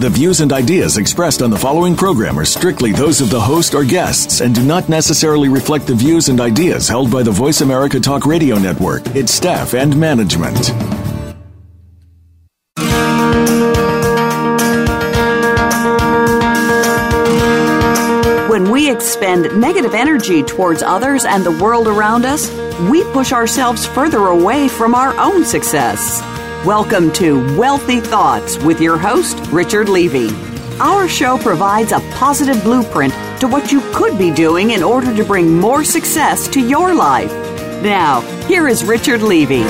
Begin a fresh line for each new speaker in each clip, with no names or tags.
The views and ideas expressed on the following program are strictly those of the host or guests and do not necessarily reflect the views and ideas held by the Voice America Talk Radio Network, its staff, and management.
When we expend negative energy towards others and the world around us, we push ourselves further away from our own success. Welcome to Wealthy Thoughts with your host, Richard Levy. Our show provides a positive blueprint to what you could be doing in order to bring more success to your life. Now, here is Richard Levy.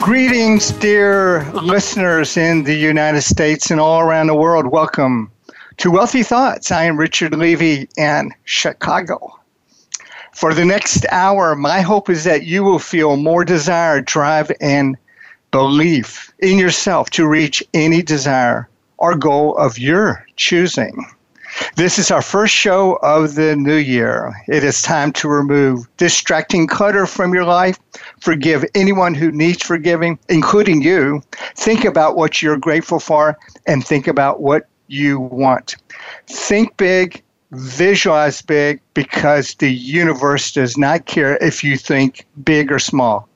Greetings, dear listeners in the United States and all around the world. Welcome to Wealthy Thoughts. I am Richard Levy in Chicago. For the next hour, my hope is that you will feel more desire, drive, and belief in yourself to reach any desire or goal of your choosing. This is our first show of the new year. It is time to remove distracting clutter from your life. Forgive anyone who needs forgiving, including you. Think about what you're grateful for and think about what you want. Think big visualize big because the universe does not care if you think big or small.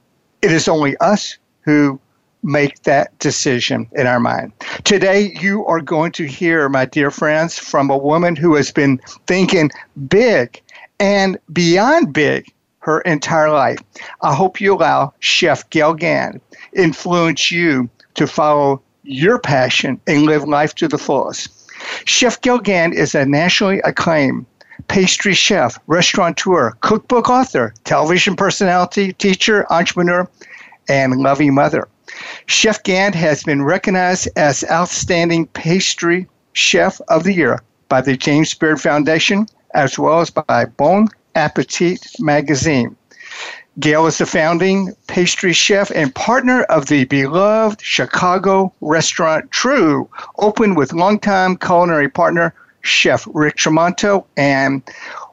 It is only us who make that decision in our mind. Today, you are going to hear, my dear friends, from a woman who has been thinking big and beyond big her entire life. I hope you allow Chef Gale Gand influence you to follow your passion and live life to the fullest. Chef Gale Gand is a nationally acclaimed pastry chef, restaurateur, cookbook author, television personality, teacher, entrepreneur, and loving mother. Chef Gand has been recognized as Outstanding Pastry Chef of the Year by the James Beard Foundation as well as by Bon Appetit magazine. Gale is the founding pastry chef and partner of the beloved Chicago restaurant TRU, opened with longtime culinary partner Chef Rick Tramonto and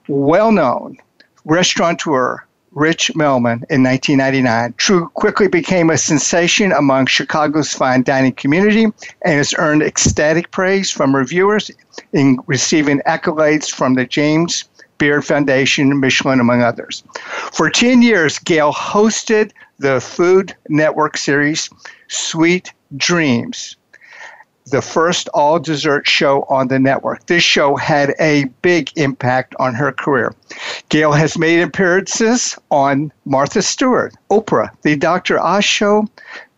well known restaurateur Rich Melman in 1999. TRU quickly became a sensation among Chicago's fine dining community and has earned ecstatic praise from reviewers in receiving accolades from the James Beard Foundation, Michelin, among others. For 10 years, Gale hosted the Food Network series Sweet Dreams, the first all dessert show on the network. This show had a big impact on her career. Gale has made appearances on Martha Stewart, Oprah, The Dr. Oz Show,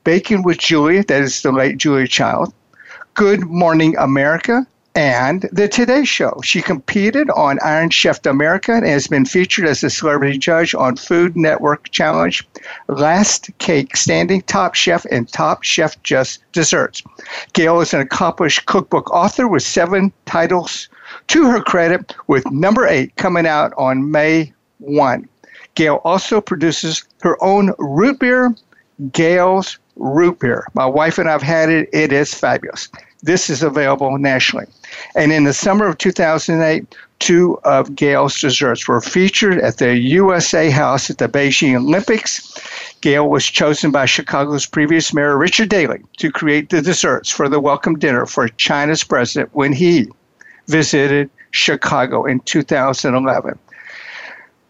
Baking with Julia, that is the late Julia Child, Good Morning America, and The Today Show. She competed on Iron Chef America and has been featured as a celebrity judge on Food Network Challenge, Last Cake Standing, Top Chef, and Top Chef Just Desserts. Gale is an accomplished cookbook author with seven titles to her credit, with number eight coming out on May 1. Gale also produces her own root beer, Gale's Root Beer. My wife and I've had it, it is fabulous. This is available nationally. And in the summer of 2008, two of Gale's desserts were featured at the USA House at the Beijing Olympics. Gale was chosen by Chicago's previous mayor, Richard Daley, to create the desserts for the welcome dinner for China's president when he visited Chicago in 2011.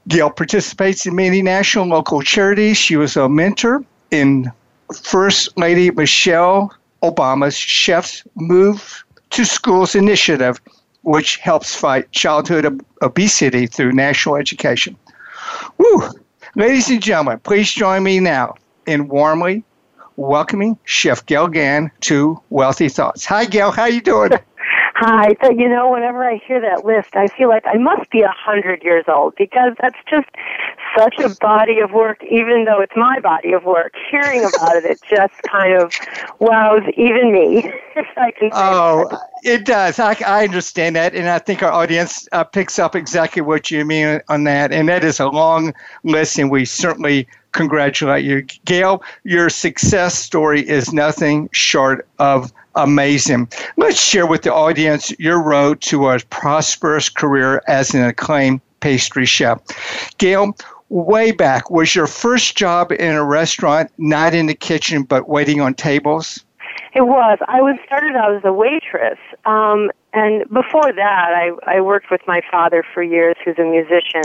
Gale participates in many national and local charities. She was a mentor in First Lady Michelle Obama's Chefs Move to Schools initiative, which helps fight childhood ob- obesity through national education. Woo! Ladies and gentlemen, please join me now in warmly welcoming Chef Gale Gand to Wealthy Thoughts. Hi, Gale. How you doing?
Hi. So, you know, whenever I hear that list, I feel like I must be a hundred years old because that's just such a body of work, even though it's my body of work. Hearing about it, it just kind of wows even me. If I can.
oh, that. it does. I, I understand that, and I think our audience uh, picks up exactly what you mean on that. And that is a long list, and we certainly congratulate you, Gale. Your success story is nothing short of amazing. Let's share with the audience your road to a prosperous career as an acclaimed pastry chef. Gale, way back, was your first job in a restaurant not in the kitchen but waiting on tables?
It was. I was started out as a waitress, um, and before that, I, I worked with my father for years, who's a musician,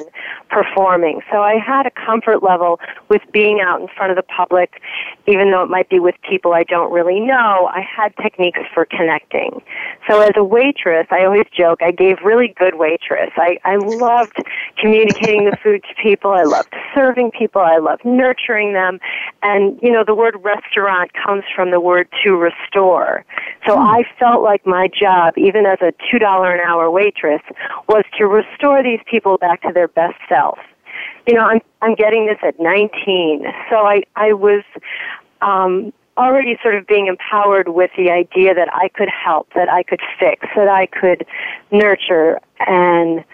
performing. So I had a comfort level with being out in front of the public, even though it might be with people I don't really know. I had techniques for connecting. So as a waitress, I always joke I gave really good waitress. I, I loved communicating the food to people. I loved serving people. I loved nurturing them. And, you know, the word restaurant comes from the word to restore. So mm. I felt like my job, even as as a $2 an hour waitress was to restore these people back to their best self. You know, I'm, I'm getting this at 19. So I, I was, um, already sort of being empowered with the idea that I could help, that I could fix, that I could nurture and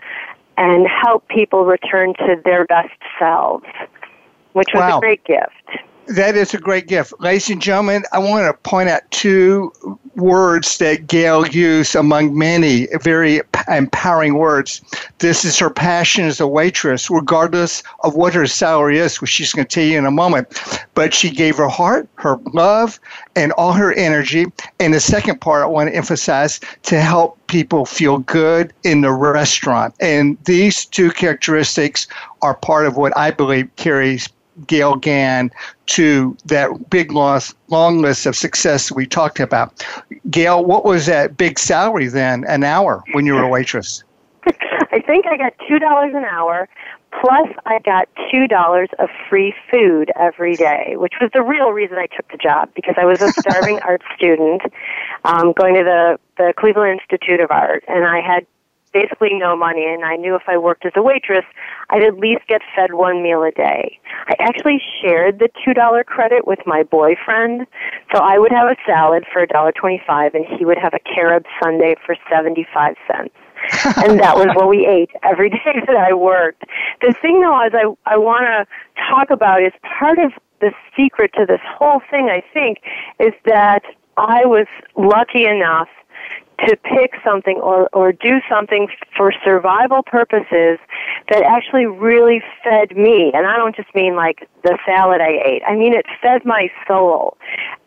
and help people return to their best selves, which was wow. a great gift.
That is a great gift. Ladies and gentlemen, I want to point out two words that Gale used among many very empowering words. This is her passion as a waitress, regardless of what her salary is, which she's going to tell you in a moment. But she gave her heart, her love, and all her energy. And the second part I want to emphasize to help people feel good in the restaurant. And these two characteristics are part of what I believe carries Gale Gand to that big loss, long list of success we talked about. Gale, what was that big salary then, an hour when you were a waitress?
I think I got $2 an hour, plus I got $2 of free food every day, which was the real reason I took the job because I was a starving art student um, going to the, the Cleveland Institute of Art, and I had basically no money and I knew if I worked as a waitress, I'd at least get fed one meal a day. I actually shared the $2 credit with my boyfriend. So I would have a salad for $1.25 and he would have a carob sundae for 75 cents. and that was what we ate every day that I worked. The thing though is I I want to talk about is part of the secret to this whole thing I think is that I was lucky enough to pick something or, or do something for survival purposes that actually really fed me. And I don't just mean like the salad I ate. I mean it fed my soul.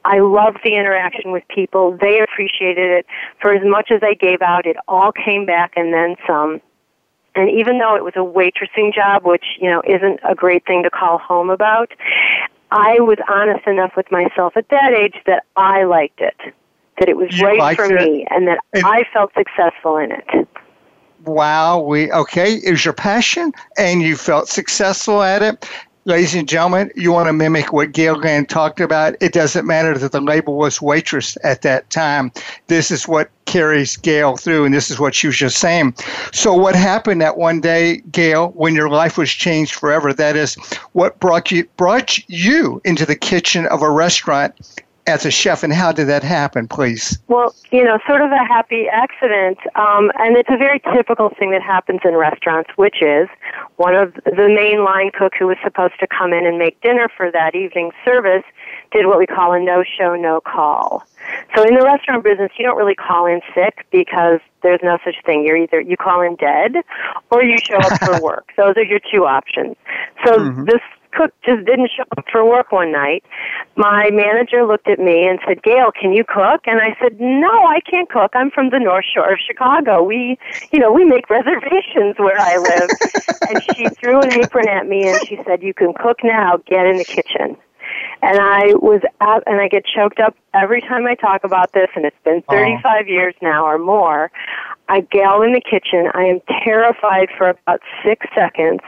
I loved the interaction with people. They appreciated it. For as much as I gave out, it all came back and then some. And even though it was a waitressing job, which, you know, isn't a great thing to call home about, I was honest enough with myself at that age that I liked it that it was you right for it? me and that and I felt successful in it.
Wow, we okay, it was your passion and you felt successful at it. Ladies and gentlemen, you want to mimic what Gale Gand talked about. It doesn't matter that the label was waitress at that time. This is what carries Gale through, and this is what she was just saying. So, what happened that one day, Gale, when your life was changed forever? That is, what brought you brought you into the kitchen of a restaurant as a chef, and how did that happen, please?
Well, you know, sort of a happy accident, um, and it's a very typical thing that happens in restaurants, which is one of the main line cook who was supposed to come in and make dinner for that evening service did what we call a no-show, no-call. So in the restaurant business, you don't really call in sick because there's no such thing. You're either you call in dead or you show up for work. Those are your two options. So mm-hmm. this cook just didn't show up for work one night. My manager looked at me and said, Gale, can you cook? And I said, no, I can't cook. I'm from the North Shore of Chicago. We, you know, we make reservations where I live. and she threw an apron at me and she said, you can cook now. Get in the kitchen. And I was out, and I get choked up every time I talk about this, and it's been 35 years now or more. I gal in the kitchen. I am terrified for about six seconds.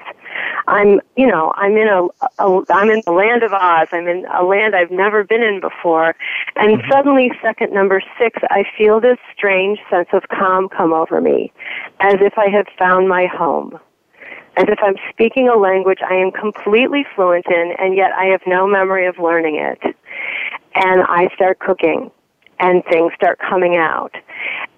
I'm, you know, I'm in a, a I'm in the land of Oz. I'm in a land I've never been in before. And mm-hmm. suddenly, second number six, I feel this strange sense of calm come over me, as if I had found my home. As if I'm speaking a language I am completely fluent in, and yet I have no memory of learning it. And I start cooking, and things start coming out.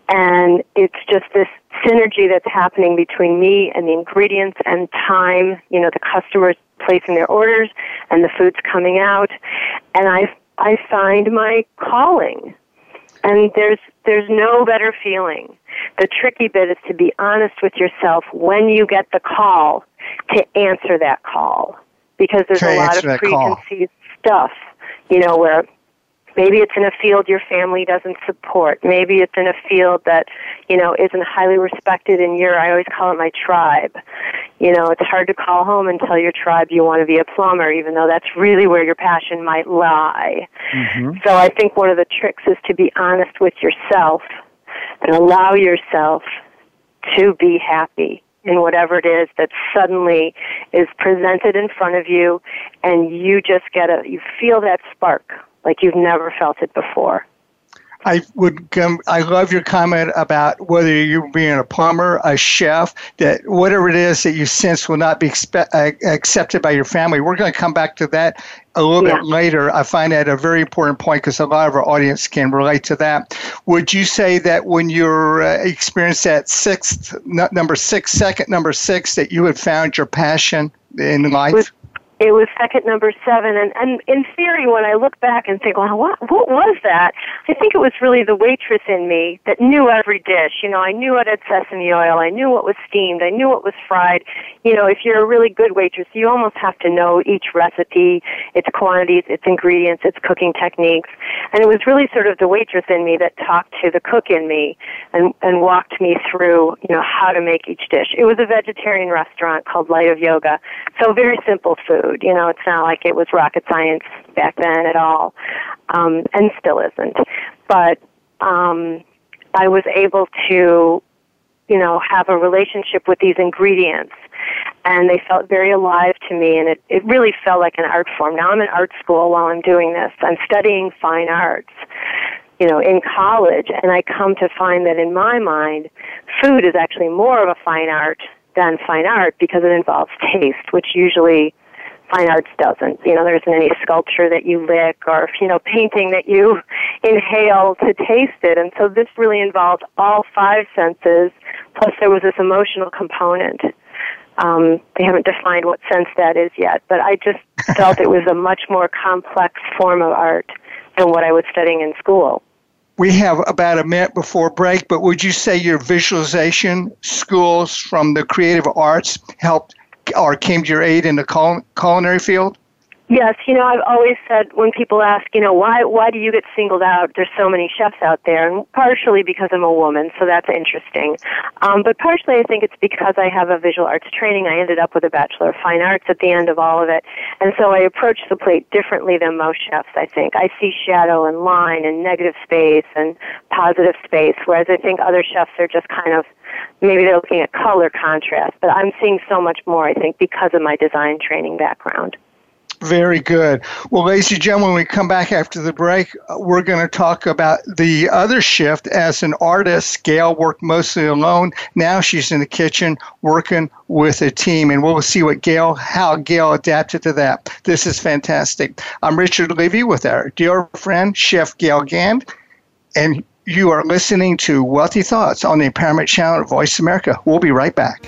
And it's just this synergy that's happening between me and the ingredients and time, you know, the customers placing their orders and the food's coming out. And I, I find my calling. And there's, there's no better feeling. The tricky bit is to be honest with yourself when you get the call to answer that call. Because there's a lot of preconceived stuff, you know, where Maybe it's in a field your family doesn't support. Maybe it's in a field that, you know, isn't highly respected in your, I always call it my tribe. You know, it's hard to call home and tell your tribe you want to be a plumber, even though that's really where your passion might lie. Mm-hmm. So I think one of the tricks is to be honest with yourself and allow yourself to be happy in whatever it is that suddenly is presented in front of you and you just get a you feel that spark like you've never felt it before.
I would. I love your comment about whether you're being a plumber, a chef, that whatever it is that you sense will not be expe- uh, accepted by your family. We're going to come back to that a little yeah. bit later. I find that a very important point because a lot of our audience can relate to that. Would you say that when you're uh, experienced that sixth number six, second number six, that you had found your passion in life?
With, it was second number seven. And, and in theory, when I look back and think, well, what, what was that? I think it was really the waitress in me that knew every dish. You know, I knew what had sesame oil. I knew what was steamed. I knew what was fried. You know, if you're a really good waitress, you almost have to know each recipe, its quantities, its ingredients, its cooking techniques. And it was really sort of the waitress in me that talked to the cook in me and, and walked me through, you know, how to make each dish. It was a vegetarian restaurant called Light of Yoga. So very simple food food. You know, it's not like it was rocket science back then at all, um, and still isn't. But um, I was able to, you know, have a relationship with these ingredients, and they felt very alive to me, and it, it really felt like an art form. Now I'm in art school while I'm doing this. I'm studying fine arts you know, in college, and I come to find that in my mind, food is actually more of a fine art than fine art because it involves taste, which usually fine arts doesn't. You know, there isn't any sculpture that you lick or, you know, painting that you inhale to taste it. And so this really involved all five senses, plus there was this emotional component. Um, they haven't defined what sense that is yet, but I just felt it was a much more complex form of art than what I was studying in school.
We have about a minute before break, but would you say your visualization schools from the creative arts helped or came to your aid in the cul- culinary field?
Yes, you know, I've always said when people ask, you know, why why do you get singled out? There's so many chefs out there, and partially because I'm a woman, so that's interesting. Um, but partially, I think it's because I have a visual arts training. I ended up with a bachelor of fine arts at the end of all of it, and so I approach the plate differently than most chefs. I think I see shadow and line and negative space and positive space, whereas I think other chefs are just kind of maybe they're looking at color contrast. But I'm seeing so much more, I think, because of my design training background.
Very good. Well, ladies and gentlemen, when we come back after the break, uh, we're going to talk about the other shift. As an artist, Gale worked mostly alone. Now she's in the kitchen working with a team, and we'll see what Gale, how Gale adapted to that. This is fantastic. I'm Richard Levy with our dear friend, Chef Gale Gand, and you are listening to Wealthy Thoughts on the Empowerment Channel of Voice America. We'll be right back.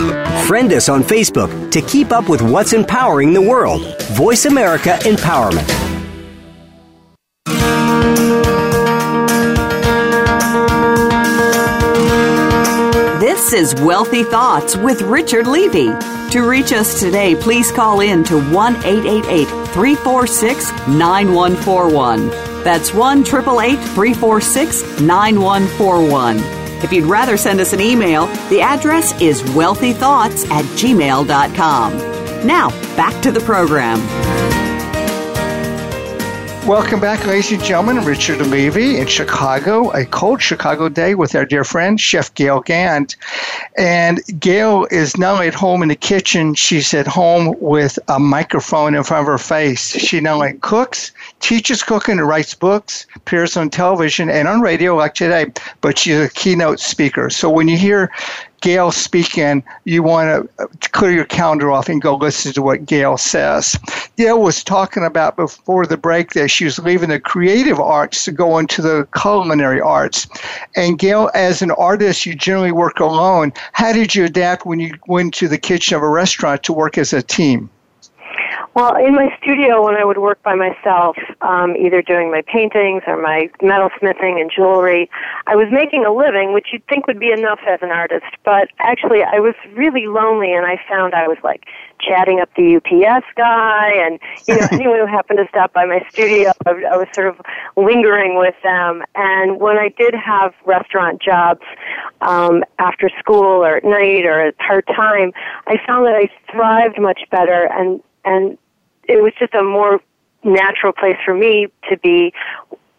Friend us on Facebook to keep up with what's empowering the world. Voice America Empowerment.
This is Wealthy Thoughts with Richard Levy. To reach us today, please call in to 1 888 346 9141. That's 1 888 346 9141. If you'd rather send us an email, the address is wealthythoughts at gmail.com. Now, back to the program.
Welcome back, ladies and gentlemen. Richard Levy in Chicago, a cold Chicago day with our dear friend, Chef Gale Gand. And Gale is not only at home in the kitchen, she's at home with a microphone in front of her face. She not only cooks, teaches cooking, and writes books, appears on television and on radio like today, but she's a keynote speaker. So when you hear Gale speaking, you want uh, to clear your calendar off and go listen to what Gale says. Gale was talking about before the break that she was leaving the creative arts to go into the culinary arts. And Gale, as an artist, you generally work alone. How did you adapt when you went to the kitchen of a restaurant to work as a team?
Well, in my studio, when I would work by myself, um, either doing my paintings or my metalsmithing and jewelry, I was making a living, which you'd think would be enough as an artist. But actually, I was really lonely, and I found I was like chatting up the UPS guy, and you know anyone who happened to stop by my studio, I, I was sort of lingering with them. And when I did have restaurant jobs um, after school or at night or part time, I found that I thrived much better and and it was just a more natural place for me to be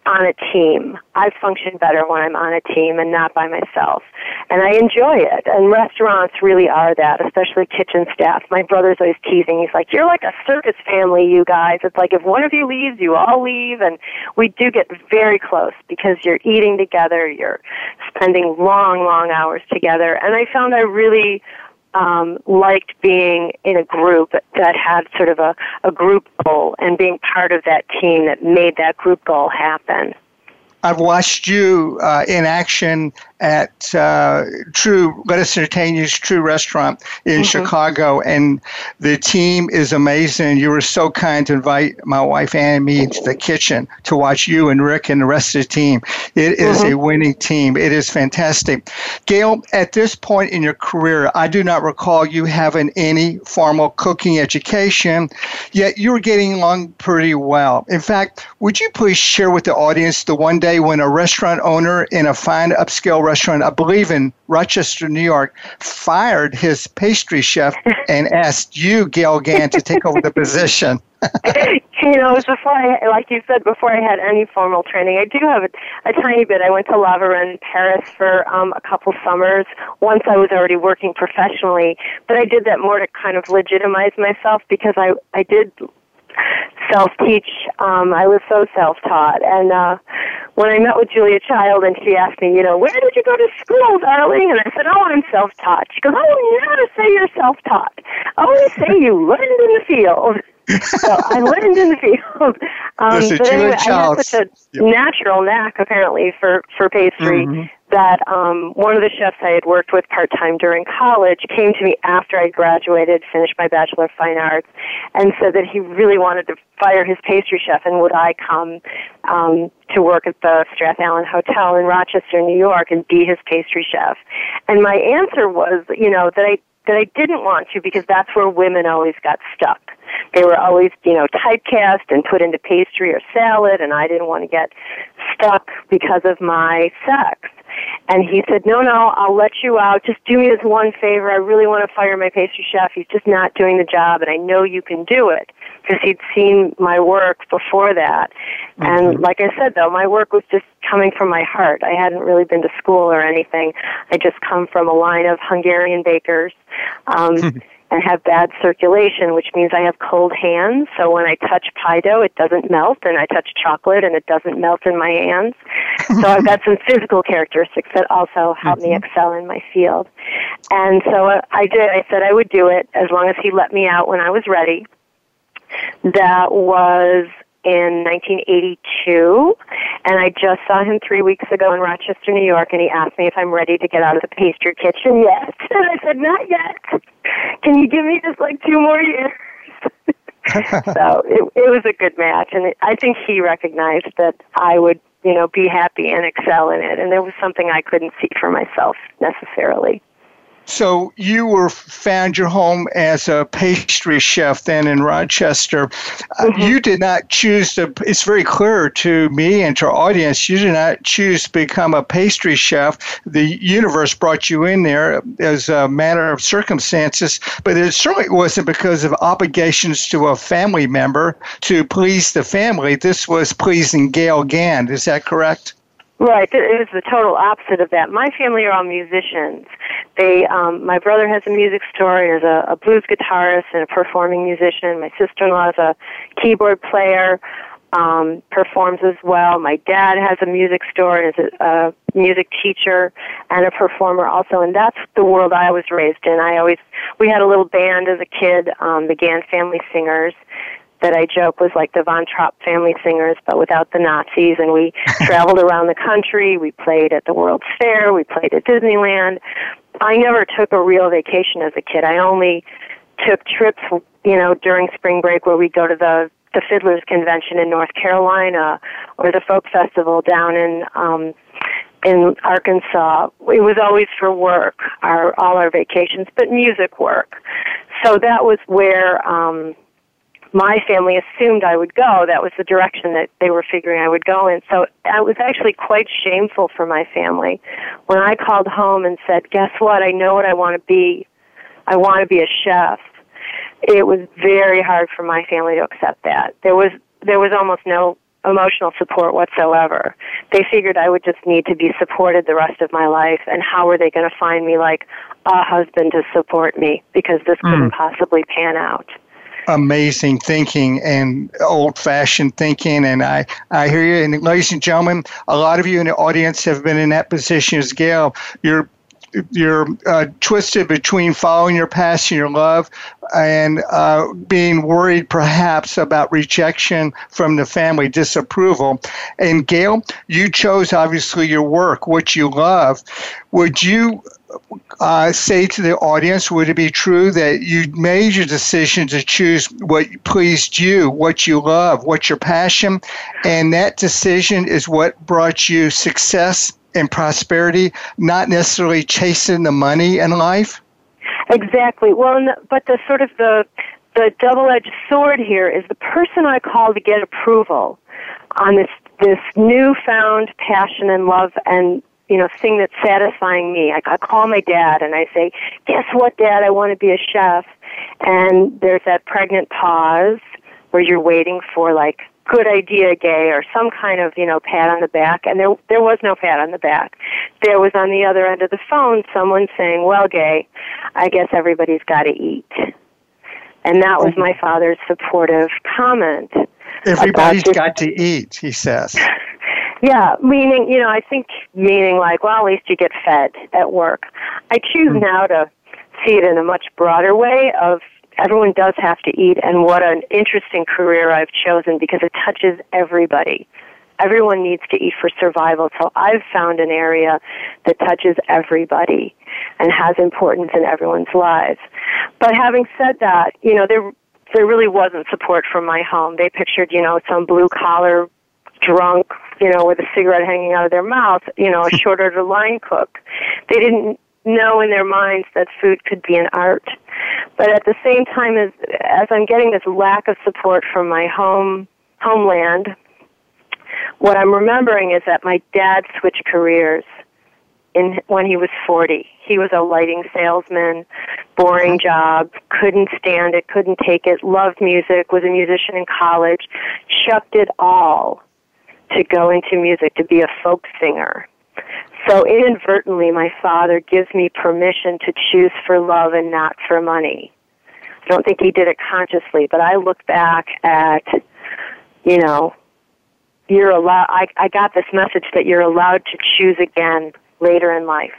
on a team. I function better when I'm on a team and not by myself. And I enjoy it. And restaurants really are that, especially kitchen staff. My brother's always teasing. He's like, You're like a circus family, you guys. It's like if one of you leaves, you all leave. And we do get very close because you're eating together, you're spending long, long hours together. And I found I really um, liked being in a group that had sort of a, a group goal and being part of that team that made that group goal happen.
I've watched you uh, in action at uh, TRU Let Us Entertain You's TRU Restaurant in mm-hmm. Chicago, and the team is amazing. You were so kind to invite my wife and me into the kitchen to watch you and Rick and the rest of the team. It is mm-hmm. a winning team. It is fantastic. Gale, at this point in your career, I do not recall you having any formal cooking education, yet you were getting along pretty well. In fact, would you please share with the audience the one day when a restaurant owner in a fine upscale restaurant restaurant, I believe in Rochester, New York, fired his pastry chef and asked you, Gale Gand, to take over the position.
you know, it was before I, like you said, before I had any formal training. I do have a, a tiny bit. I went to La Varenne, Paris for um, a couple summers. Once I was already working professionally, but I did that more to kind of legitimize myself because I I did self teach. Um, I was so self taught. And uh, when I met with Julia Child and she asked me, you know, where did you go to school, darling? And I said, oh, I'm self taught. She goes, oh, you never say you're self taught. I always say you learned in the field. So I learned in the field. Um, but anyway, I had such a yep. natural knack apparently for for pastry mm-hmm that um, one of the chefs I had worked with part time during college came to me after I graduated, finished my Bachelor of Fine Arts, and said that he really wanted to fire his pastry chef and would I come um, to work at the Strathallan Hotel in Rochester, New York, and be his pastry chef. And my answer was, you know, that I that I didn't want to because that's where women always got stuck. They were always, you know, typecast and put into pastry or salad, and I didn't want to get stuck because of my sex. And he said, no, no, I'll let you out. Just do me this one favor. I really want to fire my pastry chef. He's just not doing the job, and I know you can do it because he'd seen my work before that. Mm-hmm. And like I said, though, my work was just coming from my heart. I hadn't really been to school or anything. I just come from a line of Hungarian bakers. Um, and have bad circulation, which means I have cold hands. So when I touch pie dough, it doesn't melt, and I touch chocolate, and it doesn't melt in my hands. so I've got some physical characteristics that also help mm-hmm. me excel in my field. And so I did. I said I would do it as long as he let me out when I was ready. That was in 1982, and I just saw him three weeks ago in Rochester, New York, and he asked me if I'm ready to get out of the pastry kitchen yet. And I said, not yet. Can you give me just like two more years? so it, it was a good match, and it, I think he recognized that I would, you know, be happy and excel in it, and there was something I couldn't see for myself necessarily.
So you were found your home as a pastry chef then in Rochester. Uh, mm-hmm. you did not choose to. It's very clear to me and to our audience. You did not choose to become a pastry chef. The universe brought you in there as a matter of circumstances, but it certainly wasn't because of obligations to a family member to please the family. This was pleasing Gale Gand. Is that correct?
Right. It was the total opposite of that. My family are all musicians. They, um, my brother has a music store and is a, a blues guitarist and a performing musician. My sister-in-law is a keyboard player, um, performs as well. My dad has a music store and is a, a music teacher and a performer also. And that's the world I was raised in. I always, we had a little band as a kid, um, the Gand Family Singers that I joke was like the Von Trapp family singers, but without the Nazis. And we traveled around the country. We played at the World's Fair. We played at Disneyland. I never took a real vacation as a kid. I only took trips, you know, during spring break where we'd go to the the Fiddlers Convention in North Carolina or the Folk Festival down in um in Arkansas. It was always for work, our all our vacations, but music work. So that was where um my family assumed I would go. That was the direction that they were figuring I would go in. So it was actually quite shameful for my family when I called home and said, "Guess what? I know what I want to be. I want to be a chef." It was very hard for my family to accept that. There was there was almost no emotional support whatsoever. They figured I would just need to be supported the rest of my life, and how were they going to find me like a husband to support me because this couldn't mm. possibly pan out
amazing thinking and old fashioned thinking. And I, I hear you. And ladies and gentlemen, a lot of you in the audience have been in that position as Gale. You're you're uh, twisted between following your passion, your love, and uh, being worried perhaps about rejection from the family, disapproval. And Gale, you chose obviously your work, what you love. Would you uh, say to the audience, would it be true that you made your decision to choose what pleased you, what you love, what's your passion, and that decision is what brought you success and prosperity, not necessarily chasing the money in life?
Exactly. Well, but the sort of the the double-edged sword here is the person I call to get approval on this this newfound passion and love and you know, thing that's satisfying me. I, I call my dad and I say, "Guess what, Dad? I want to be a chef." And there's that pregnant pause where you're waiting for like good idea gay or some kind of you know pat on the back and there there was no pat on the back there was on the other end of the phone someone saying well gay i guess everybody's got to eat and that was my father's supportive comment
everybody's got to eat he says
Yeah, meaning, you know, I think meaning like, well, at least you get fed at work. I choose mm-hmm. now to see it in a much broader way of everyone does have to eat and what an interesting career I've chosen because it touches everybody. Everyone needs to eat for survival. So I've found an area that touches everybody and has importance in everyone's lives. But having said that, you know, there there really wasn't support from my home. They pictured, you know, some blue collar drunk, you know, with a cigarette hanging out of their mouth, you know, a short order line cook. They didn't know in their minds that food could be an art. But at the same time as as I'm getting this lack of support from my home homeland, what I'm remembering is that my dad switched careers in when he was 40. He was a lighting salesman, boring job, couldn't stand it, couldn't take it, loved music, was a musician in college, shucked it all to go into music, to be a folk singer. So inadvertently, my father gives me permission to choose for love and not for money. I don't think he did it consciously, but I look back at, you know, you're allowed, I, I got this message that you're allowed to choose again later in life.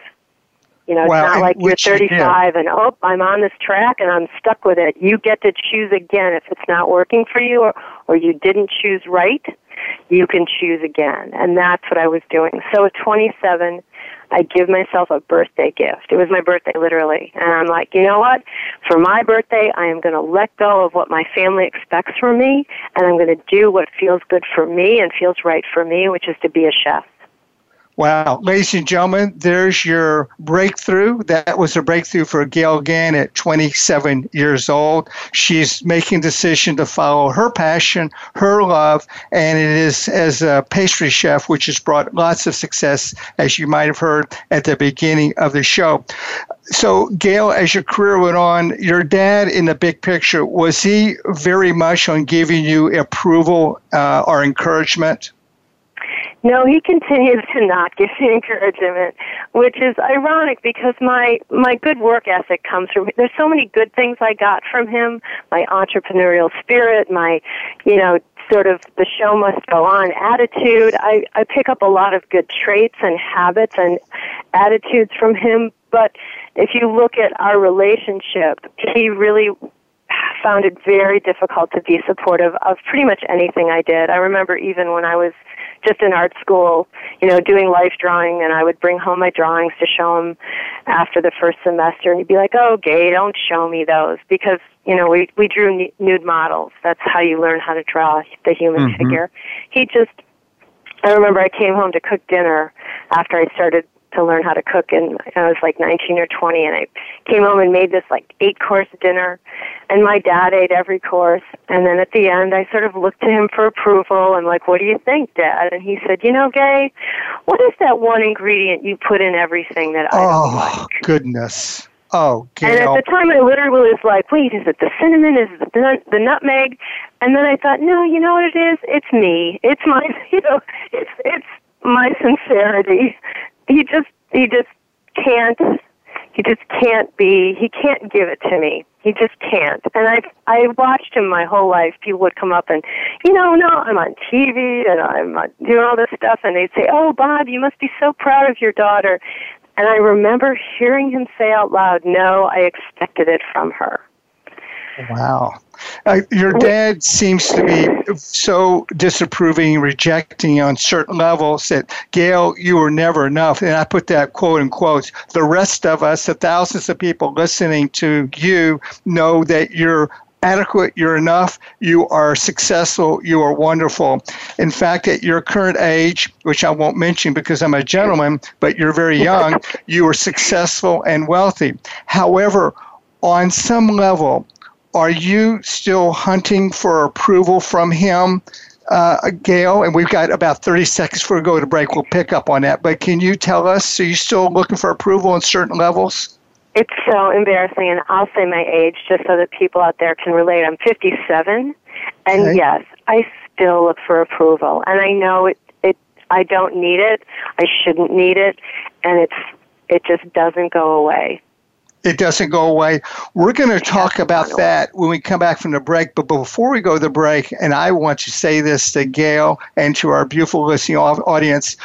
You know,
Wow,
it's not like you're
which you
35 and, oh, I'm on this track and I'm stuck with it. You get to choose again if it's not working for you or, or you didn't choose right, you can choose again. And that's what I was doing. So at 27, I give myself a birthday gift. It was my birthday, literally. And I'm like, you know what? For my birthday, I am going to let go of what my family expects from me, and I'm going to do what feels good for me and feels right for me, which is to be a chef.
Wow. Ladies and gentlemen, there's your breakthrough. That was a breakthrough for Gale Gand at 27 years old. She's making decision to follow her passion, her love, and it is as a pastry chef, which has brought lots of success, as you might have heard at the beginning of the show. So, Gale, as your career went on, your dad, in the big picture, was he very much on giving you approval uh, or encouragement?
No, he continues to not give me encouragement, which is ironic because my my good work ethic comes from. There's so many good things I got from him. My entrepreneurial spirit, my, you know, sort of the show must go on attitude. I I pick up a lot of good traits and habits and attitudes from him. But if you look at our relationship, he really found it very difficult to be supportive of pretty much anything I did. I remember even when I was just in art school, you know, doing life drawing, and I would bring home my drawings to show him after the first semester, and he'd be like, "Oh, Gay, don't show me those," because you know we we drew n- nude models. That's how you learn how to draw the human
Mhm.
figure. He just, I remember I came home to cook dinner after I started to learn how to cook and I was like 19 or 20 and I came home and made this like eight course dinner and my dad ate every course and then at the end I sort of looked to him for approval and like what do you think dad and he said you know gay what is that one ingredient you put in everything that I don't
Oh,
like
goodness. Oh, gay
and at the time, I literally was like, "Wait, is it the cinnamon? Is it the, nut- the nutmeg?" And then I thought, "No, you know what it is? It's me. It's my, you know, it's it's my sincerity. He just he just can't. He just can't be. He can't give it to me. He just can't. And I I watched him my whole life. People would come up and, you know, no, I'm on TV and I'm uh, doing all this stuff, and they'd say, "Oh, Bob, you must be so proud of your daughter." And I remember hearing him say out loud, No, I expected it from her.
Wow. Uh, your dad seems to be so disapproving, rejecting on certain levels that, Gale, you were never enough. And I put that quote in quotes. The rest of us, the thousands of people listening to you, know that you're adequate, you're enough, you are successful, you are wonderful. In fact, at your current age, which I won't mention because I'm a gentleman, but you're very young, you are successful and wealthy. However, on some level, are you still hunting for approval from him, uh, Gale? And we've got about 30 seconds before we go to break. We'll pick up on that. But can you tell us, are you still looking for approval on certain levels?
It's so embarrassing, and I'll say my age just so that people out there can relate. I'm 57, and
Okay.
yes, I still look for approval, and I know it. It I don't need it. I shouldn't need it, and it's it just doesn't go away.
It doesn't go away. We're going to talk about that when we come back from the break. But before we go to the break, and I want to say this to Gale and to our beautiful listening audience.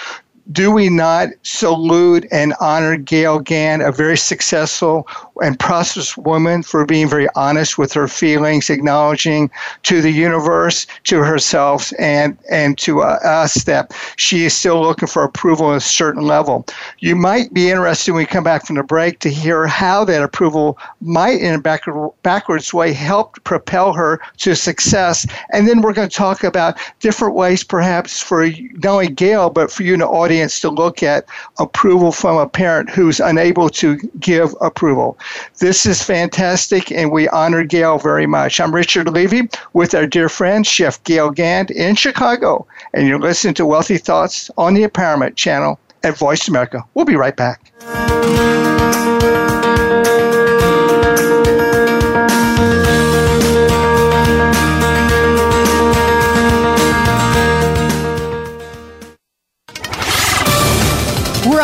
Do we not salute and honor Gale Gand, a very successful and prosperous woman, for being very honest with her feelings, acknowledging to the universe, to herself, and and to uh, us that she is still looking for approval at a certain level. You might be interested when we come back from the break to hear how that approval might, in a backward, backwards way, help propel her to success. And then we're going to talk about different ways, perhaps, for not only Gale, but for you in the audience to look at approval from a parent who's unable to give approval. This is fantastic, and we honor Gale very much. I'm Richard Levy with our dear friend, Chef Gale Gand in Chicago, and you're listening to Wealthy Thoughts on the Empowerment Channel at Voice America. We'll be right back.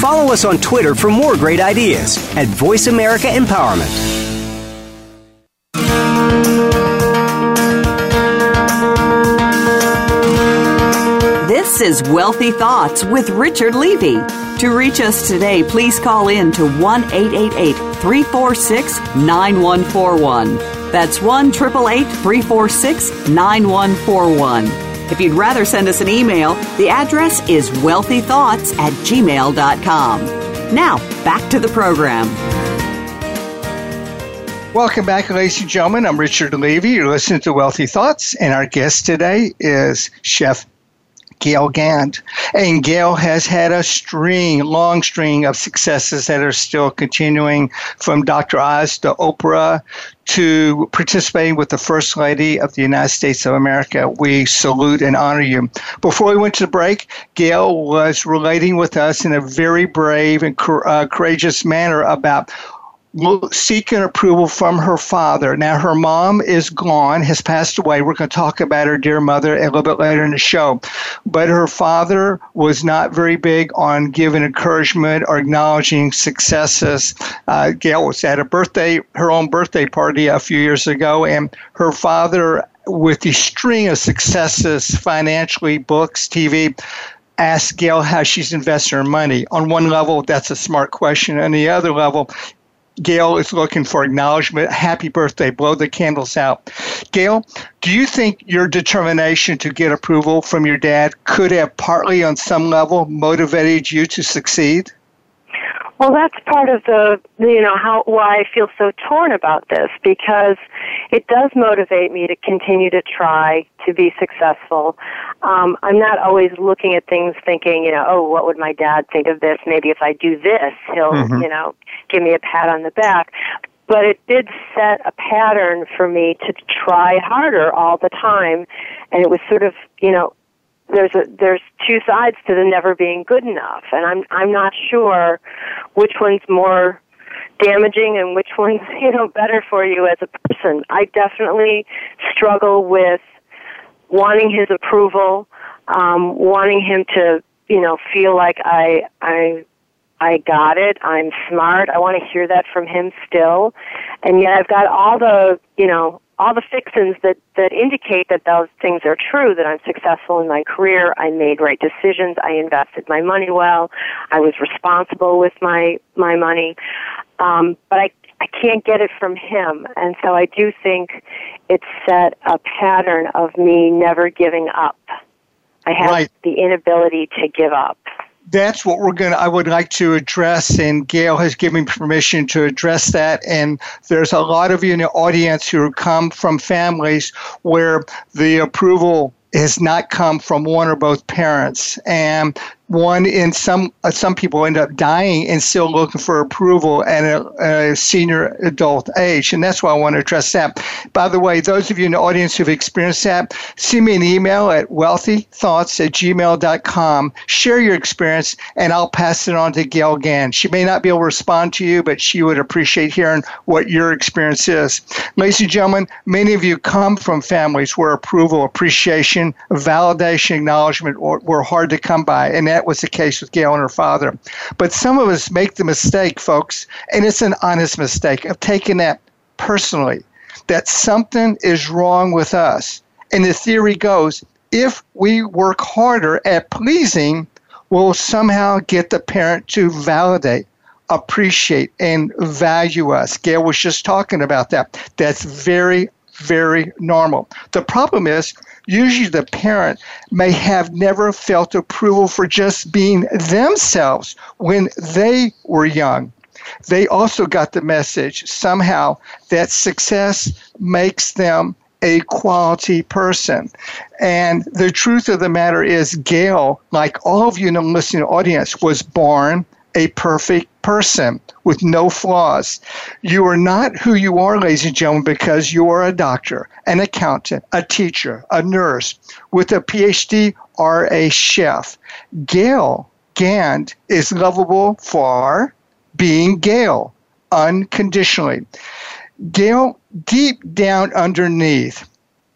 Follow us on Twitter for more great ideas at Voice America Empowerment.
This is Wealthy Thoughts with Richard Levy. To reach us today, please call in to 1 888 346 9141. That's 1 888 346 9141. If you'd rather send us an email, the address is wealthythoughts at gmail.com. Now, back to the program.
Welcome back, ladies and gentlemen. I'm Richard Levy. You're listening to Wealthy Thoughts, and our guest today is Chef Gale Gand. And Gale has had a string, long string of successes that are still continuing from Dr. Oz to Oprah to participating with the First Lady of the United States of America. We salute and honor you. Before we went to the break, Gale was relating with us in a very brave and uh, courageous manner about seeking approval from her father. Now, her mom is gone, has passed away. We're going to talk about her dear mother a little bit later in the show. But her father was not very big on giving encouragement or acknowledging successes. Uh, Gale was at a birthday, her own birthday party a few years ago, and her father, with the string of successes financially, books, TV, asked Gale how she's investing her money. On one level, that's a smart question. On the other level, Gale is looking for acknowledgement. Happy birthday. Blow the candles out. Gale, do you think your determination to get approval from your dad could have partly, on some level, motivated you to succeed?
Well, that's part of the, you know, how, why I feel so torn about this because it does motivate me to continue to try to be successful. Um, I'm not always looking at things thinking, you know, oh, what would my dad think of this? Maybe if I do this, he'll, mm-hmm. you know, give me a pat on the back. But it did set a pattern for me to try harder all the time. And it was sort of, you know, there's a there's two sides to the never being good enough and i'm i'm not sure which one's more damaging and which one's you know better for you as a person i definitely struggle with wanting his approval um wanting him to you know feel like i i I got it. I'm smart. I want to hear that from him still. And yet I've got all the, you know, all the fixins that, that indicate that those things are true, that I'm successful in my career, I made right decisions, I invested my money well, I was responsible with my, my money. Um, but I, I can't get it from him. And so I do think it set a pattern of me never giving up. I have right. the inability to give up
that's what we're going to, I would like to address, and Gale has given permission to address that. And there's a lot of you in the audience who come from families where the approval has not come from one or both parents. And one in some uh, some people end up dying and still looking for approval at a, a, senior adult age and that's why i want to address that. By the way those of you in the audience who've experienced that send me an email at wealthythoughts at gmail.com share your experience and i'll pass it on to gale gand. She may not be able to respond to you but she would appreciate hearing what your experience is. Ladies and gentlemen many of you come from families where approval appreciation validation acknowledgement were hard to come by and that that was the case with Gale and her father. But some of us make the mistake, folks, and it's an honest mistake of taking that personally, that something is wrong with us. And the theory goes if we work harder at pleasing, we'll somehow get the parent to validate appreciate and value us. Gale was just talking about that. That's very, very normal. The problem is usually the parent may have never felt approval for just being themselves when they were young. They also got the message somehow that success makes them a quality person. And the truth of the matter is, Gale, like all of you in the listening audience, was born a perfect person with no flaws. You are not who you are, ladies and gentlemen, because you are a doctor, an accountant, a teacher, a nurse with a PhD, or a chef. Gale Gand is lovable for being Gale unconditionally. Gale, deep down underneath,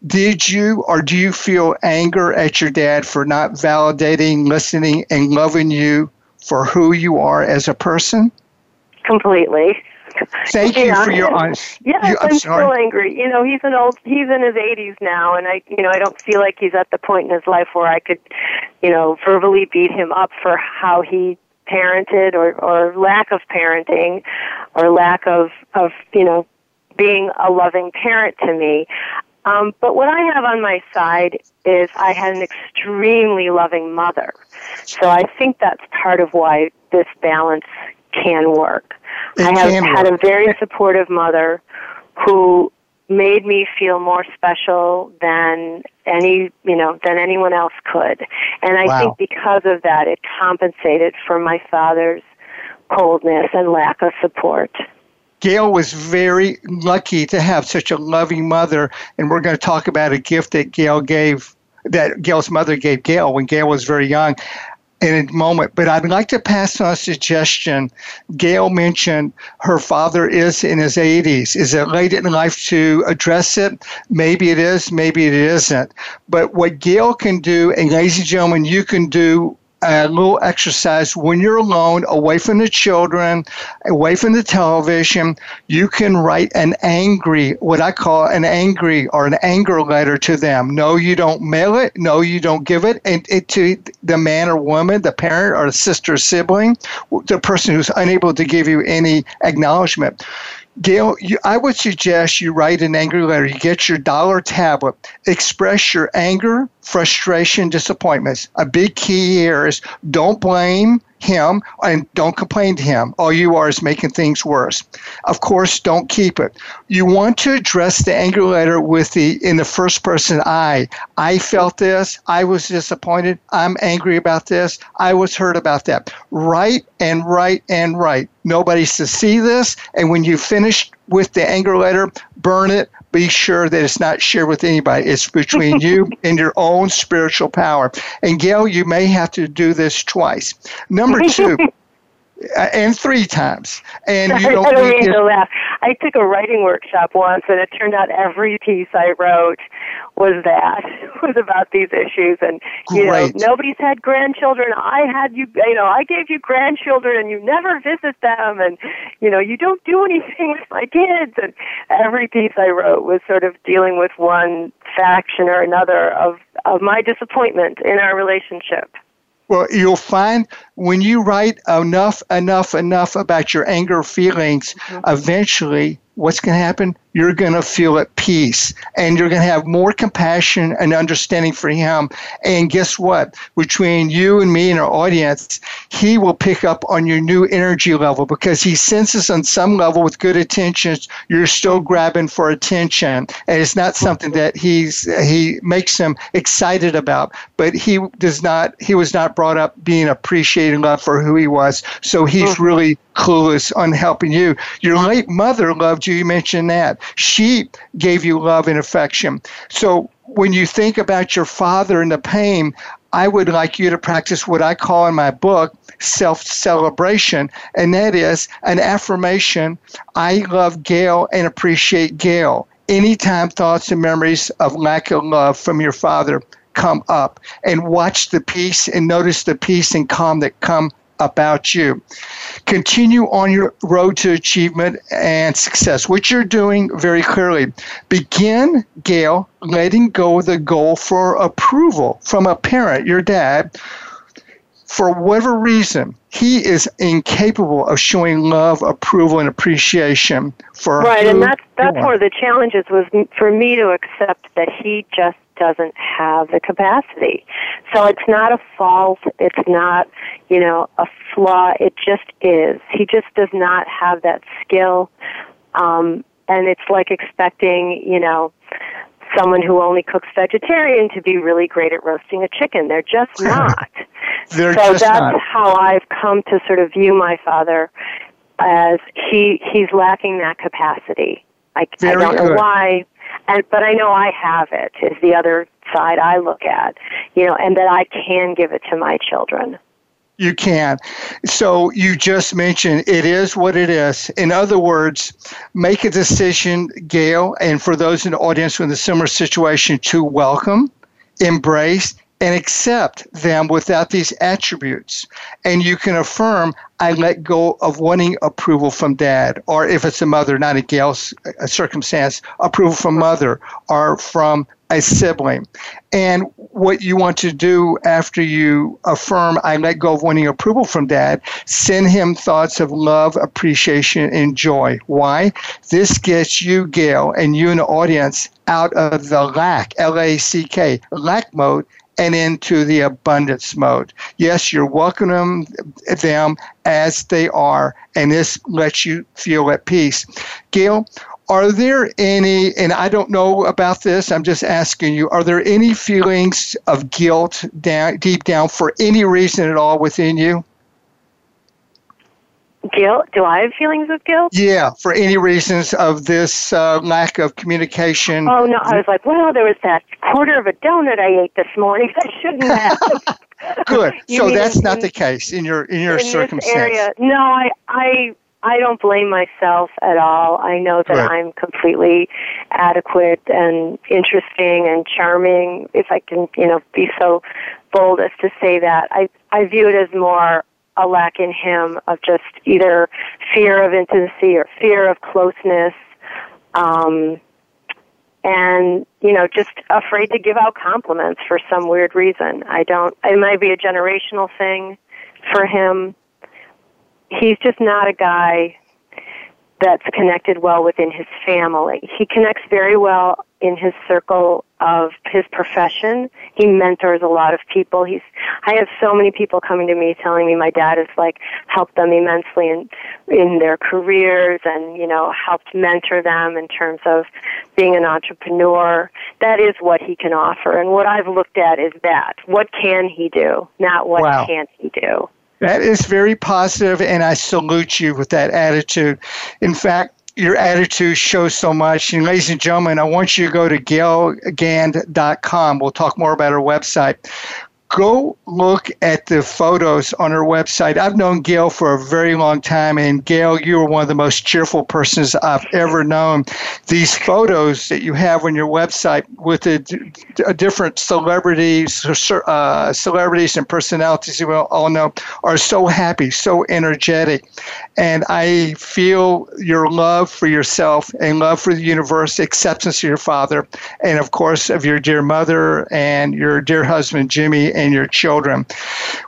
did you or do you feel anger at your dad for not validating, listening, and loving you for who you are as a person?
Completely.
Thank you for your honest.
Yeah, you, I'm, I'm still angry. You know, he's an old. He's in his 80s now, and I, you know, I don't feel like he's at the point in his life where I could, you know, verbally beat him up for how he parented or or lack of parenting, or lack of of you know, being a loving parent to me. Um, but what I have on my side is I had an extremely loving mother. So I think that's part of why this balance can work.
It
I have
had
work. a very supportive mother who made me feel more special than any you know than anyone else could and i
wow.
think because of that it compensated for my father's coldness and lack of support
Gale was very lucky to have such a loving mother, and we're going to talk about a gift that Gale gave, that Gale's mother gave Gale when Gale was very young in a moment. But I'd like to pass on a suggestion. Gale mentioned her father is in his 80s. Is it late in life to address it? Maybe it is, maybe it isn't. But what Gale can do, and ladies and gentlemen, you can do a little exercise when you're alone, away from the children, away from the television. You can write an angry, what I call an angry or an anger letter to them. No, you don't mail it. No, you don't give it, and it to the man or woman, the parent or the sister or sibling, the person who's unable to give you any acknowledgement. Gale, you, I would suggest you write an angry letter. You get your dollar tablet, express your anger, frustration, disappointments. A big key here is don't blame him and don't complain to him. All you are is making things worse. Of course, don't keep it. You want to address the anger letter with the in the first person I. I felt this. I was disappointed. I'm angry about this. I was hurt about that. Write and write and write. Nobody's to see this. And when you finish with the anger letter, burn it, be sure that it's not shared with anybody. It's between you and your own spiritual power. And Gale, you may have to do this twice. Number two, Uh, and three times. And you don't,
I don't mean to laugh. I took a writing workshop once, and it turned out every piece I wrote was that was about these issues. And you
Great.
know, nobody's had grandchildren. I had you. You know, I gave you grandchildren, and you never visit them, and you know, you don't do anything with my kids. And every piece I wrote was sort of dealing with one faction or another of of my disappointment in our relationship.
Well, you'll find when you write enough, enough, enough about your anger feelings, mm-hmm. eventually what's going to happen? You're going to feel at peace and you're going to have more compassion and understanding for him. And guess what? Between you and me and our audience, he will pick up on your new energy level because he senses on some level with good intentions you're still grabbing for attention and it's not something that he's he makes him excited about but he does not he was not brought up being appreciated love for who he was so he's mm-hmm. really clueless on helping you. Your late mother loved you you mentioned that. She gave you love and affection. So when you think about your father and the pain I would like you to practice what I call in my book self celebration, and that is an affirmation I love Gale and appreciate Gale. Anytime thoughts and memories of lack of love from your father come up, and watch the peace and notice the peace and calm that come about you. Continue on your road to achievement and success, which you're doing very clearly. Begin, Gale, letting go of the goal for approval from a parent, your dad. For whatever reason, he is incapable of showing love, approval, and appreciation for
right, and that's that's one of the challenges was for me to accept that he just doesn't have the capacity. So it's not a fault, it's not, you know, a flaw, it just is. He just does not have that skill. Um, and it's like expecting, you know, someone who only cooks vegetarian to be really great at roasting a chicken. They're just not.
They're
so
just
that's
not.
how I've come to sort of view my father as he he's lacking that capacity. I, I don't know why and but I know I have it is the other side I look at, you know, and that I can give it to my children.
You can. So you just mentioned it is what it is. In other words, make a decision, Gale, and for those in the audience with a similar situation, to welcome, embrace, and accept them without these attributes. And you can affirm, I let go of wanting approval from dad, or if it's a mother, not a Gale's circumstance, approval from mother or from a sibling. And what you want to do after you affirm, I let go of wanting approval from dad, send him thoughts of love, appreciation, and joy. Why? This gets you, Gale, and you in the audience out of the lack, L A C K, lack mode and into the abundance mode. Yes, you're welcoming them as they are, and this lets you feel at peace. Gale, are there any, and I don't know about this, I'm just asking you, are there any feelings of guilt down, deep down for any reason at all within you?
Guilt? Do I have feelings of guilt?
Yeah, for any reasons of this uh, lack of communication.
Oh no, I was like, well, there was that quarter of a donut I ate this morning. I shouldn't have.
Good. so that's in, not the case in your in your
in
circumstance.
area. No, I I I don't blame myself at all. I know that
right.
I'm completely adequate and interesting and charming. If I can, you know, be so bold as to say that, I I view it as more a lack in him of just either fear of intimacy or fear of closeness, um, and you know, just afraid to give out compliments for some weird reason. I don't. It might be a generational thing for him. He's just not a guy that's connected well within his family. He connects very well in his circle of his profession. He mentors a lot of people. He's I have so many people coming to me telling me my dad has like helped them immensely in in their careers and, you know, helped mentor them in terms of being an entrepreneur. That is what he can offer. And what I've looked at is that. What can he do? Not what
wow.
can't he do.
That is very positive, and I salute you with that attitude. In fact, your attitude shows so much. And ladies and gentlemen, I want you to go to galegand.com. We'll talk more about our website go look at the photos on her website. I've known Gale for a very long time, and Gale, you are one of the most cheerful persons I've ever known. These photos that you have on your website with the different celebrities, uh, celebrities and personalities you all know are so happy, so energetic, and I feel your love for yourself and love for the universe, acceptance of your father, and of course of your dear mother and your dear husband Jimmy and your children.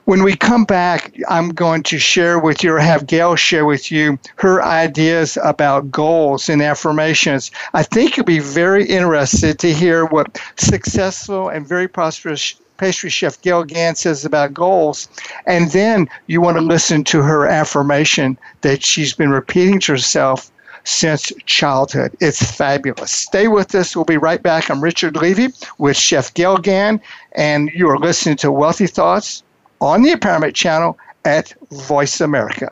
When we come back, I'm going to share with you or have Gale share with you her ideas about goals and affirmations. I think you'll be very interested to hear what successful and very prosperous pastry chef Gale Gand says about goals. And then you want to listen to her affirmation that she's been repeating to herself since childhood. It's fabulous. Stay with us. We'll be right back. I'm Richard Levy with Chef Gale Gand, and you are listening to Wealthy Thoughts on the Empowerment Channel at Voice America.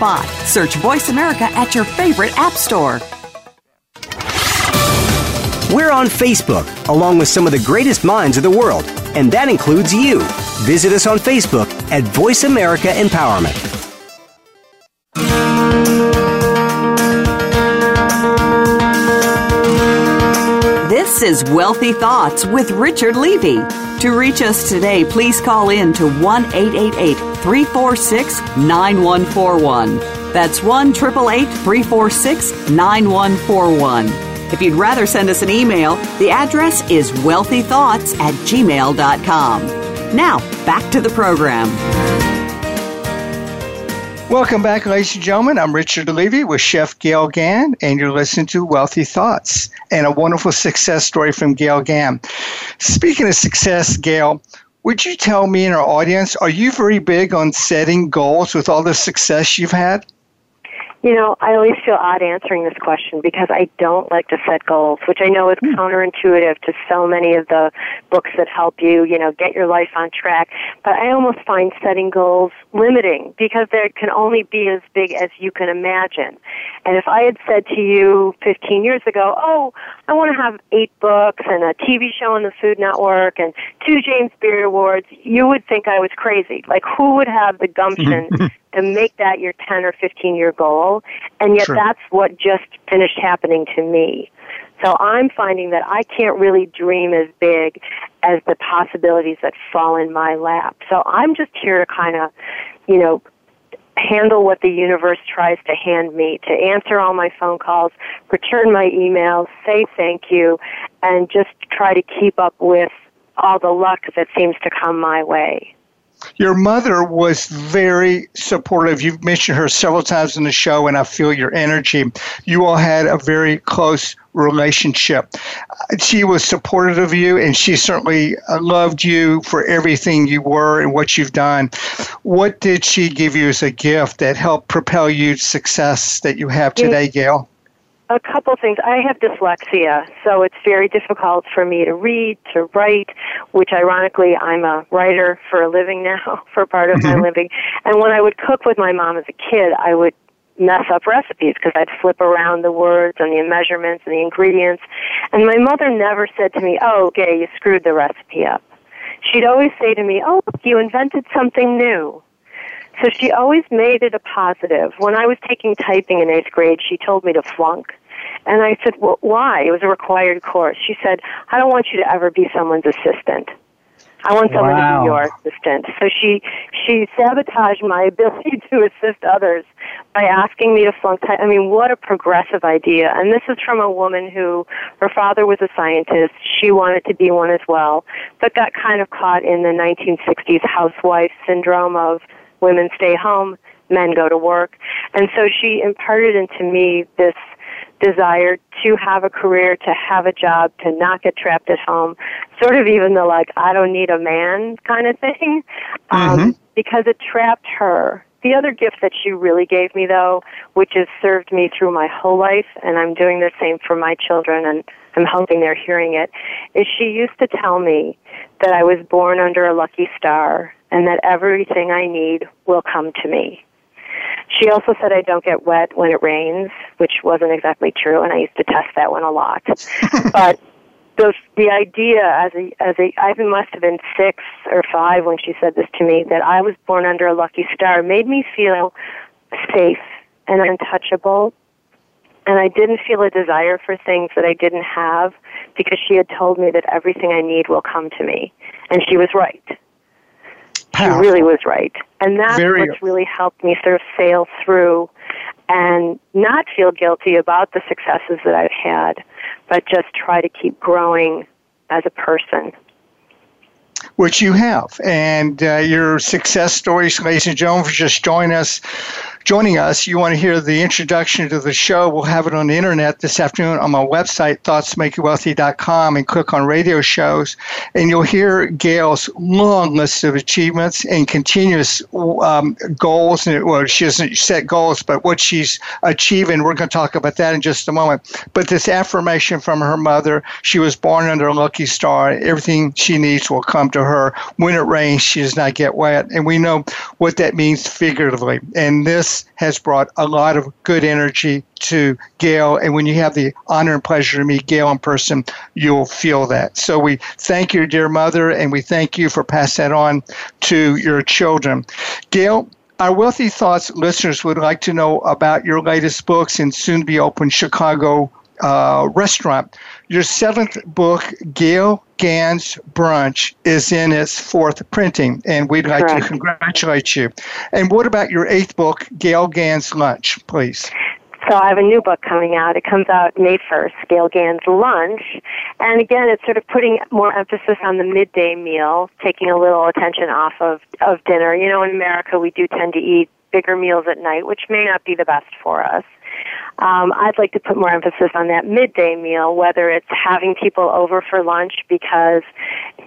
spot. Search Voice America at your favorite app store.
We're on Facebook, along with some of the greatest minds of the world, and that includes you. Visit us on Facebook at Voice America Empowerment.
This is Wealthy Thoughts with Richard Levy. To reach us today, please call in to 1 888 346 9141. That's 1 888 346 9141. If you'd rather send us an email, the address is wealthythoughts at gmail.com. Now, back to the program.
Welcome back, ladies and gentlemen. I'm Richard Levy with Chef Gale Gand, and you're listening to Wealthy Thoughts and a wonderful success story from Gale Gand. Speaking of success, Gale, would you tell me and our audience, are you very big on setting goals with all the success you've had?
You know, I always feel odd answering this question because I don't like to set goals, which I know is mm. counterintuitive to so many of the books that help you, you know, get your life on track. But I almost find setting goals limiting because they can only be as big as you can imagine. And if I had said to you 15 years ago, oh, I want to have eight books and a TV show on the Food Network and two James Beard Awards, you would think I was crazy. Like, who would have the gumption to make that your 10 or 15 year goal. And yet that's what just finished happening to me. So I'm finding that I can't really dream as big as the possibilities that fall in my lap. So I'm just here to kind of, you know, handle what the universe tries to hand me, to answer all my phone calls, return my emails, say thank you, and just try to keep up with all the luck that seems to come my way.
Your mother was very supportive. You've mentioned her several times in the show, and I feel your energy. You all had a very close relationship. She was supportive of you, and she certainly uh, loved you for everything you were and what you've done. What did she give you as a gift that helped propel you to success that you have today, Gale?
A couple things. I have dyslexia, so it's very difficult for me to read, to write, which ironically I'm a writer for a living now, for part of mm-hmm. my living. And when I would cook with my mom as a kid, I would mess up recipes because I'd flip around the words and the measurements and the ingredients. And my mother never said to me, oh, okay, you screwed the recipe up. She'd always say to me, oh, you invented something new. So she always made it a positive. When I was taking typing in eighth grade, she told me to flunk. And I said, well, why? It was a required course. She said, I don't want you to ever be someone's assistant. I want someone wow. to be your assistant. So she she sabotaged my ability to assist others by asking me to flunk I mean, what a progressive idea. And this is from a woman who, her father was a scientist. She wanted to be one as well, but got kind of caught in the 1960s housewife syndrome of women stay home, men go to work. And so she imparted into me this desire to have a career, to have a job, to not get trapped at home, sort of even the like, I don't need a man kind of thing, um, mm-hmm. because it trapped her. The other gift that she really gave me, though, which has served me through my whole life, and I'm doing the same for my children, and I'm hoping they're hearing it, is she used to tell me that I was born under a lucky star and that everything I need will come to me. She also said I don't get wet when it rains, which wasn't exactly true, and I used to test that one a lot. but the the idea as a as a I must have been six or five when she said this to me that I was born under a lucky star made me feel safe and untouchable, and I didn't feel a desire for things that I didn't have because she had told me that everything I need will come to me, and she was right. She really was right. And that's Very what's really helped me sort of sail through and not feel guilty about the successes that I've had, but just try to keep growing as a person
which you have. And uh, your success stories, ladies and gentlemen, for just joining us joining us, you want to hear the introduction to the show, we'll have it on the internet this afternoon on my website, thoughtsmakeyouwealthy.com, and click on radio shows. And you'll hear Gale's long list of achievements and continuous um, goals. And well, she doesn't set goals, but what she's achieving. We're going to talk about that in just a moment. But this affirmation from her mother she was born under a lucky star. Everything she needs will come to her. When it rains, she does not get wet. And we know what that means figuratively. And this this has brought a lot of good energy to Gale. And when you have the honor and pleasure to meet Gale in person, you'll feel that. So we thank your dear mother and we thank you for passing that on to your children. Gale, our Wealthy Thoughts listeners would like to know about your latest books and soon to be open Chicago uh, restaurant. Your seventh book, Gale Gand's Brunch, is in its fourth printing, and we'd like Correct. to congratulate you. And what about your eighth book, Gale Gand's Lunch, please?
So I have a new book coming out. It comes out May 1st, Gale Gand's Lunch. And again, it's sort of putting more emphasis on the midday meal, taking a little attention off of, of dinner. You know, in America, we do tend to eat bigger meals at night, which may not be the best for us. Um, I'd like to put more emphasis on that midday meal, whether it's having people over for lunch because,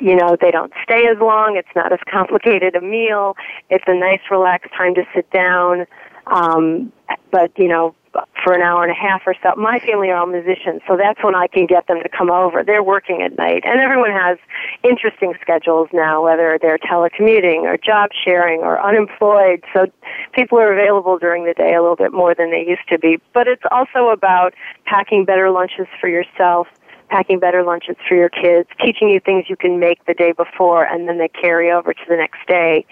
you know, they don't stay as long, it's not as complicated a meal, it's a nice relaxed time to sit down, um, but, you know, for an hour and a half or so. My family are all musicians, so that's when I can get them to come over. They're working at night, and everyone has interesting schedules now, whether they're telecommuting or job sharing or unemployed. So people are available during the day a little bit more than they used to be. But it's also about packing better lunches for yourself packing better lunches for your kids, teaching you things you can make the day before and then they carry over to the next day.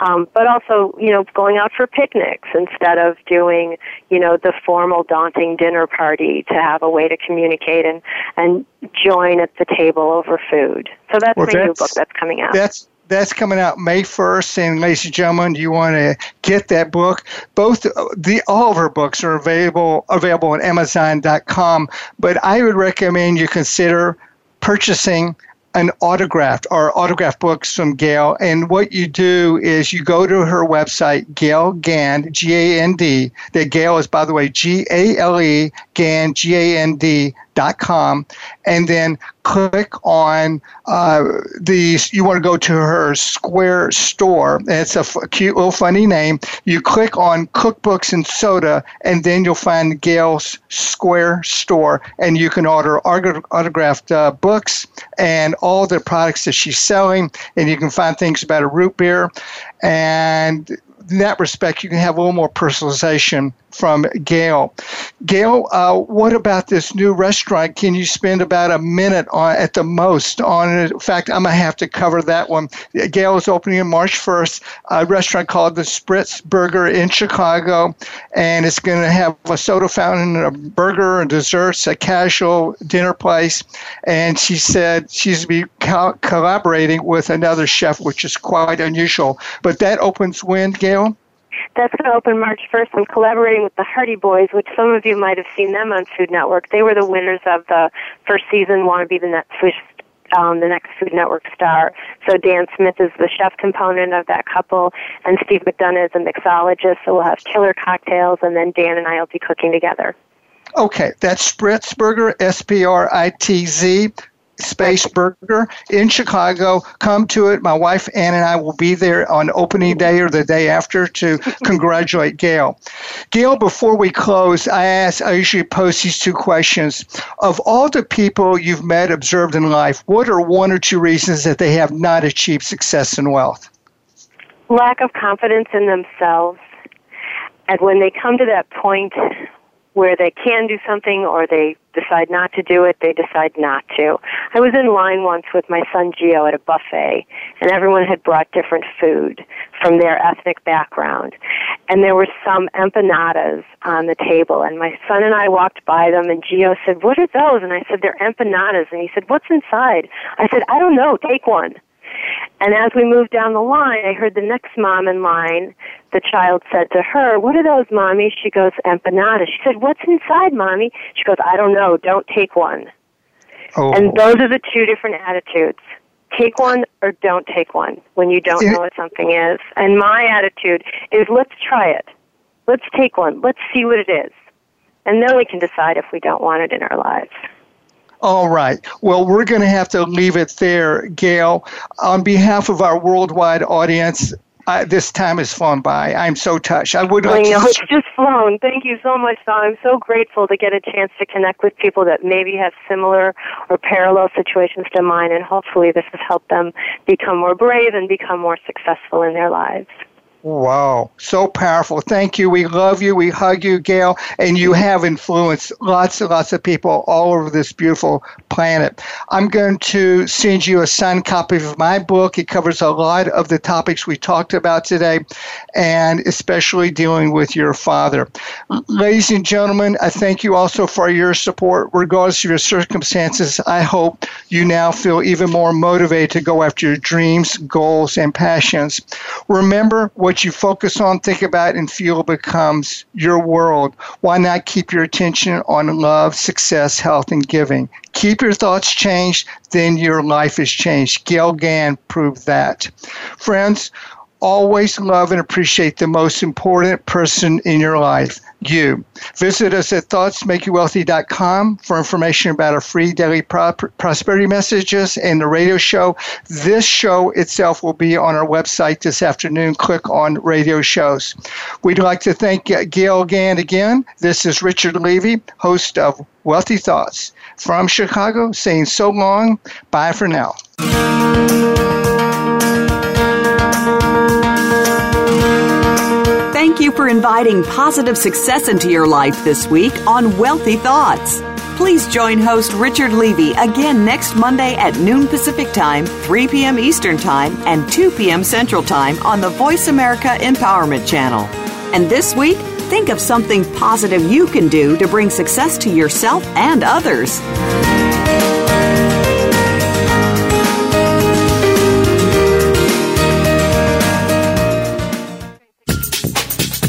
Um, but also, you know, going out for picnics instead of doing, you know, the formal, daunting dinner party to have a way to communicate and and join at the table over food. So that's well, my that's, new book that's coming out.
That's that's coming out May 1st. And ladies and gentlemen, do you want to get that book. Both the all of her books are available available on Amazon.com. But I would recommend you consider purchasing an autographed or autograph books from Gale. And what you do is you go to her website, Gale Gand, G A N D. That Gale is, by the way, G A L E, Gand, G A N D com, and then click on uh, the. You want to go to her Square store. It's a cute little funny name. You click on cookbooks and soda, and then you'll find Gale's Square store, and you can order autographed uh, books and all the products that she's selling, and you can find things about a root beer and in that respect, you can have a little more personalization from Gale. Gale, uh, what about this new restaurant? Can you spend about a minute on at the most on it? In fact, I'm gonna have to cover that one. Gale is opening on March 1st a restaurant called the Spritz Burger in Chicago, and it's going to have a soda fountain, a burger, and desserts, a casual dinner place. And she said she's be co- collaborating with another chef, which is quite unusual. But that opens when, Gale?
That's going to open March 1st. I'm collaborating with the Hearty Boys, which some of you might have seen them on Food Network. They were the winners of the first season, Want to Be the Next um, the next Food Network star. So Dan Smith is the chef component of that couple, and Steve McDonagh is a mixologist. So we'll have killer cocktails, and then Dan and I will be cooking together.
Okay, that's Spritzburger, S P R I T Z, Space Burger in Chicago. Come to it. My wife Ann and I will be there on opening day or the day after to congratulate Gale. Gale, before we close, I ask, I usually post these two questions. Of all the people you've met, observed in life, what are one or two reasons that they have not achieved success and wealth?
Lack of confidence in themselves. And when they come to that point where they can do something or they decide not to do it, they decide not to. I was in line once with my son Gio at a buffet, and everyone had brought different food from their ethnic background. And there were some empanadas on the table, and my son and I walked by them, and Gio said, What are those? And I said, They're empanadas. And he said, What's inside? I said, I don't know, take one. And as we moved down the line, I heard the next mom in line. The child said to her, What are those, mommy? She goes, Empanadas. She said, What's inside, mommy? She goes, I don't know. Don't take one. Oh. And those are the two different attitudes. Take one or don't take one when you don't know what something is. And my attitude is let's try it. Let's take one. Let's see what it is. And then we can decide if we don't want it in our lives.
All right. Well, we're going to have to leave it there, Gale. On behalf of our worldwide audience, uh, this time has flown by. I'm so touched. I would like
I know,
to...
it's just flown. Thank you so much, Don. I'm so grateful to get a chance to connect with people that maybe have similar or parallel situations to mine, and hopefully this has helped them become more brave and become more successful in their lives.
Wow, so powerful. Thank you. We love you. We hug you, Gale. And you have influenced lots and lots of people all over this beautiful planet. I'm going to send you a signed copy of my book. It covers a lot of the topics we talked about today, and especially dealing with your father. Ladies and gentlemen, I thank you also for your support. Regardless of your circumstances, I hope you now feel even more motivated to go after your dreams, goals, and passions. Remember, what what you focus on, think about, and feel becomes your world. Why not keep your attention on love, success, health, and giving? Keep your thoughts changed, then your life is changed. Gale Gand proved that. Friends, always love and appreciate the most important person in your life you. Visit us at thoughtsmakeyouwealthy.com for information about our free daily pro- prosperity messages and the radio show. This show itself will be on our website this afternoon. Click on radio shows. We'd like to thank Gale Gand again. This is Richard Levy, host of Wealthy Thoughts from Chicago, saying so long. Bye for now.
Thank you for inviting positive success into your life this week on Wealthy Thoughts. Please join host Richard Levy again next Monday at noon Pacific Time, 3 p.m. Eastern Time, and 2 p.m. Central Time on the Voice America Empowerment Channel. And this week, think of something positive you can do to bring success to yourself and others.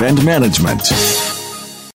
and management.